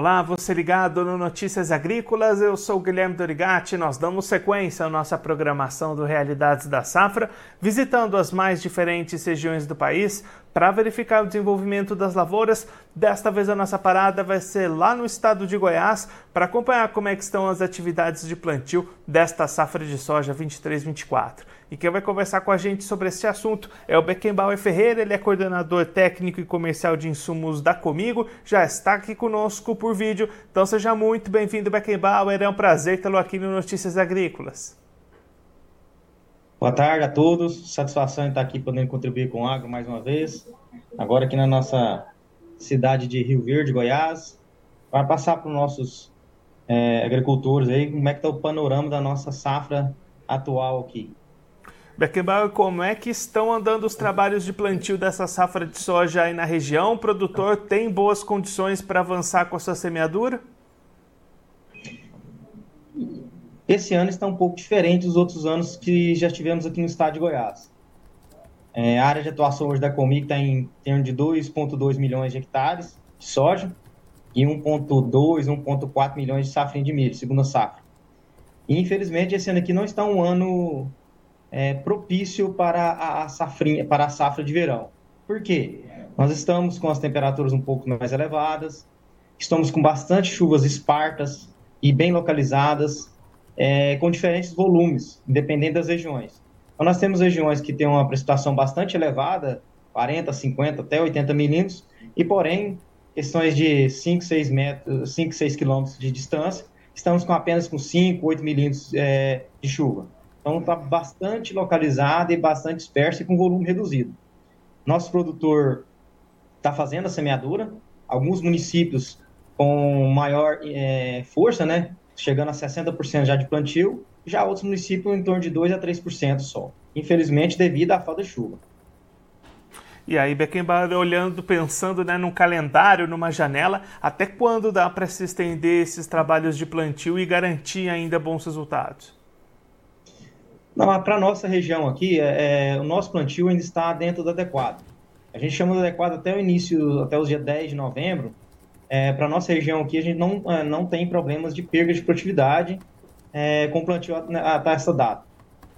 Olá, você ligado no Notícias Agrícolas, eu sou Guilherme Dorigati. Nós damos sequência à nossa programação do Realidades da Safra, visitando as mais diferentes regiões do país para verificar o desenvolvimento das lavouras. Desta vez a nossa parada vai ser lá no estado de Goiás para acompanhar como é que estão as atividades de plantio desta safra de soja 23-24. E quem vai conversar com a gente sobre esse assunto é o Beckenbauer Ferreira, ele é coordenador técnico e comercial de insumos da Comigo, já está aqui conosco por vídeo. Então seja muito bem-vindo, Beckenbauer, é um prazer tê-lo aqui no Notícias Agrícolas. Boa tarde a todos, satisfação em estar aqui podendo contribuir com o agro mais uma vez. Agora aqui na nossa cidade de Rio Verde, Goiás, para passar para os nossos é, agricultores aí como é que está o panorama da nossa safra atual aqui. Beckenbauer, como é que estão andando os trabalhos de plantio dessa safra de soja aí na região? O produtor tem boas condições para avançar com a sua semeadura? Esse ano está um pouco diferente dos outros anos que já tivemos aqui no estado de Goiás. É, a área de atuação hoje da Comic está em torno de 2,2 milhões de hectares de soja e 1,2, 1,4 milhões de safra de milho, segunda safra. E, infelizmente, esse ano aqui não está um ano é, propício para a, a, safrinha, para a safra de verão. Por quê? Nós estamos com as temperaturas um pouco mais elevadas, estamos com bastante chuvas espartas e bem localizadas, é, com diferentes volumes, independente das regiões. Então, nós temos regiões que têm uma precipitação bastante elevada, 40, 50, até 80 milímetros, e, porém, questões de 5, 6 metros, 5, 6 quilômetros de distância, estamos com apenas com 5, 8 milímetros é, de chuva. Então, está bastante localizado e bastante disperso e com volume reduzido. Nosso produtor está fazendo a semeadura, alguns municípios com maior é, força, né, chegando a 60% já de plantio, já outros municípios em torno de 2 a 3% só. Infelizmente, devido à falta de chuva. E aí, Beckenbauer, olhando, pensando né, num calendário, numa janela, até quando dá para se estender esses trabalhos de plantio e garantir ainda bons resultados? Para a nossa região aqui, é, é, o nosso plantio ainda está dentro do adequado. A gente chama de adequado até o início, até os dias 10 de novembro, é, para a nossa região aqui, a gente não, é, não tem problemas de perda de produtividade é, com plantio até essa data.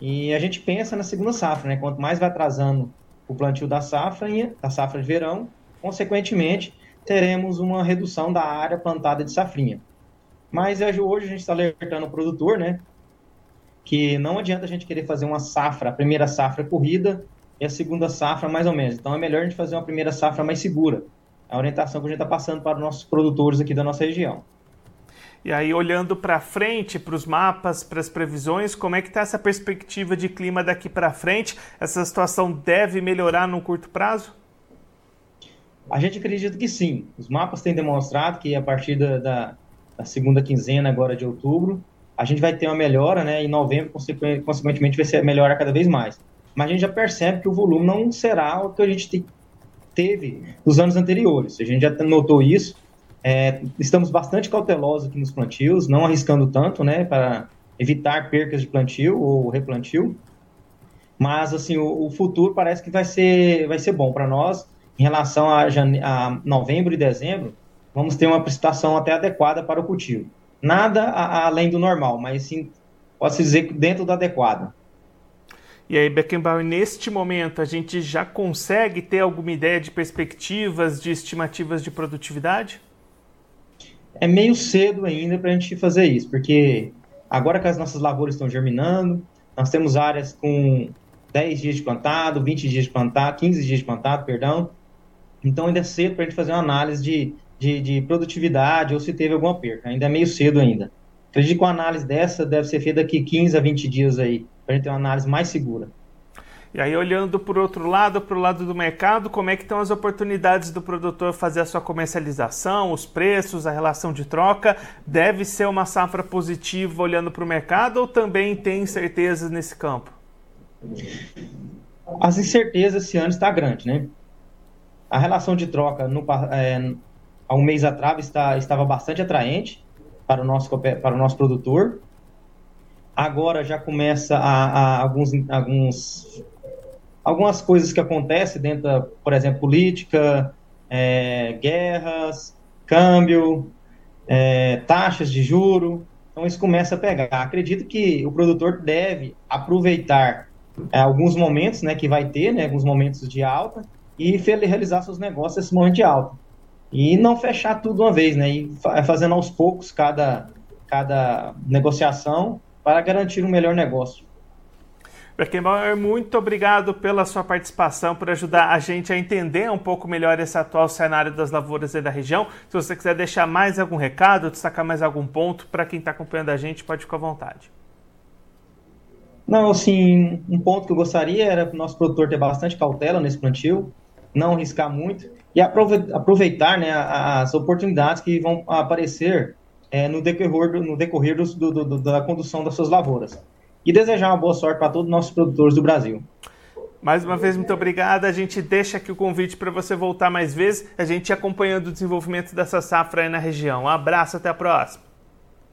E a gente pensa na segunda safra, né? Quanto mais vai atrasando o plantio da safra, da safra de verão, consequentemente, teremos uma redução da área plantada de safrinha. Mas é, hoje a gente está alertando o produtor, né? Que não adianta a gente querer fazer uma safra, a primeira safra corrida e a segunda safra mais ou menos. Então é melhor a gente fazer uma primeira safra mais segura a orientação que a gente está passando para os nossos produtores aqui da nossa região. E aí, olhando para frente, para os mapas, para as previsões, como é que está essa perspectiva de clima daqui para frente? Essa situação deve melhorar no curto prazo? A gente acredita que sim. Os mapas têm demonstrado que a partir da, da, da segunda quinzena agora de outubro, a gente vai ter uma melhora, né? Em novembro, consequentemente, vai ser melhora cada vez mais. Mas a gente já percebe que o volume não será o que a gente teve nos anos anteriores. A gente já notou isso. É, estamos bastante cautelosos aqui nos plantios, não arriscando tanto, né, para evitar percas de plantio ou replantio. Mas assim, o, o futuro parece que vai ser, vai ser bom para nós em relação a, jane... a novembro e dezembro. Vamos ter uma precipitação até adequada para o cultivo. Nada a, além do normal, mas sim, pode-se dizer dentro do adequado. E aí, Beckenbauer, neste momento, a gente já consegue ter alguma ideia de perspectivas, de estimativas de produtividade? É meio cedo ainda para a gente fazer isso, porque agora que as nossas lavouras estão germinando, nós temos áreas com 10 dias de plantado, 20 dias de plantado, 15 dias de plantado, perdão. Então ainda é cedo para a gente fazer uma análise de, de, de, produtividade ou se teve alguma perca. Ainda é meio cedo ainda. Acredito que uma análise dessa deve ser feita daqui 15 a 20 dias aí, para a gente ter uma análise mais segura. E aí, olhando por outro lado, para o lado do mercado, como é que estão as oportunidades do produtor fazer a sua comercialização, os preços, a relação de troca? Deve ser uma safra positiva olhando para o mercado ou também tem incertezas nesse campo? As incertezas esse ano está grande, né? A relação de troca no, é, há um mês atrás está, estava bastante atraente para o nosso, para o nosso produtor, agora já começa a, a alguns, alguns, algumas coisas que acontecem dentro, da, por exemplo, política, é, guerras, câmbio, é, taxas de juro, então isso começa a pegar. Acredito que o produtor deve aproveitar é, alguns momentos, né, que vai ter, né, alguns momentos de alta e realizar seus negócios nesse momento de alta e não fechar tudo uma vez, né, e fazendo aos poucos cada cada negociação para garantir um melhor negócio. Beckenbauer, muito obrigado pela sua participação, por ajudar a gente a entender um pouco melhor esse atual cenário das lavouras aí da região. Se você quiser deixar mais algum recado, destacar mais algum ponto, para quem está acompanhando a gente, pode ficar à vontade. Não, assim, um ponto que eu gostaria era para o nosso produtor ter bastante cautela nesse plantio, não arriscar muito e aproveitar né, as oportunidades que vão aparecer é, no decorrer, no decorrer do, do, do, da condução das suas lavouras e desejar uma boa sorte para todos os nossos produtores do Brasil. Mais uma vez, muito obrigado. A gente deixa aqui o convite para você voltar mais vezes, a gente acompanhando o desenvolvimento dessa safra aí na região. Um abraço, até a próxima.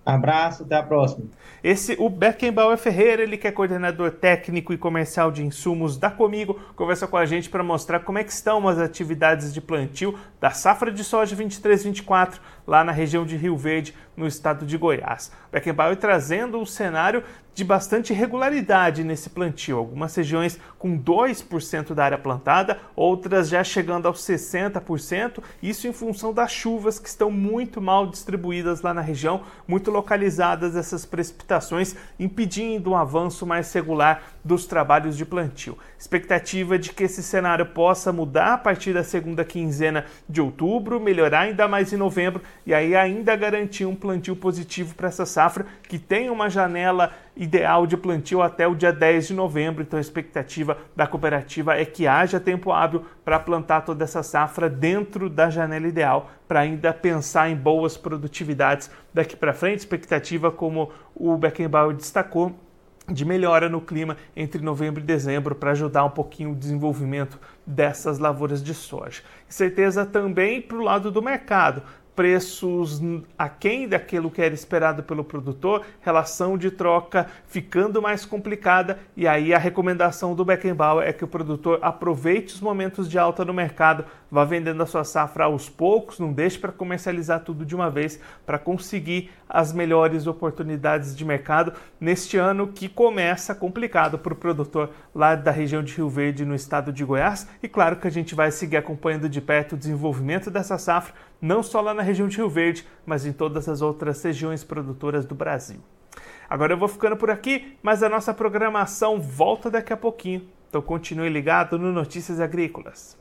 Abraço, até a próxima. Esse, o Beckenbauer Ferreira, ele que é coordenador técnico e comercial de insumos da Comigo, conversa com a gente para mostrar como é que estão as atividades de plantio da safra de soja 23-24 lá na região de Rio Verde, no estado de Goiás. Beckenbauer trazendo um cenário de bastante regularidade nesse plantio. Algumas regiões com 2% da área plantada, outras já chegando aos 60%, isso em função das chuvas que estão muito mal distribuídas lá na região, muito localizadas essas precipitações, impedindo um avanço mais regular dos trabalhos de plantio. Expectativa de que esse cenário possa mudar a partir da segunda quinzena de outubro, melhorar ainda mais em novembro e aí ainda garantir um plantio positivo para essa safra que tem uma janela ideal de plantio até o dia 10 de novembro. Então a expectativa da cooperativa é que haja tempo hábil para plantar toda essa safra dentro da janela ideal para ainda pensar em boas produtividades daqui para frente. Expectativa, como o Beckenbauer destacou, de melhora no clima entre novembro e dezembro para ajudar um pouquinho o desenvolvimento dessas lavouras de soja. Certeza também para o lado do mercado preços aquém daquilo que era esperado pelo produtor, relação de troca ficando mais complicada e aí a recomendação do Beckenbauer é que o produtor aproveite os momentos de alta no mercado, vá vendendo a sua safra aos poucos, não deixe para comercializar tudo de uma vez para conseguir as melhores oportunidades de mercado neste ano que começa complicado para o produtor lá da região de Rio Verde, no estado de Goiás. E claro que a gente vai seguir acompanhando de perto o desenvolvimento dessa safra, não só lá na região de Rio Verde, mas em todas as outras regiões produtoras do Brasil. Agora eu vou ficando por aqui, mas a nossa programação volta daqui a pouquinho. Então continue ligado no Notícias Agrícolas.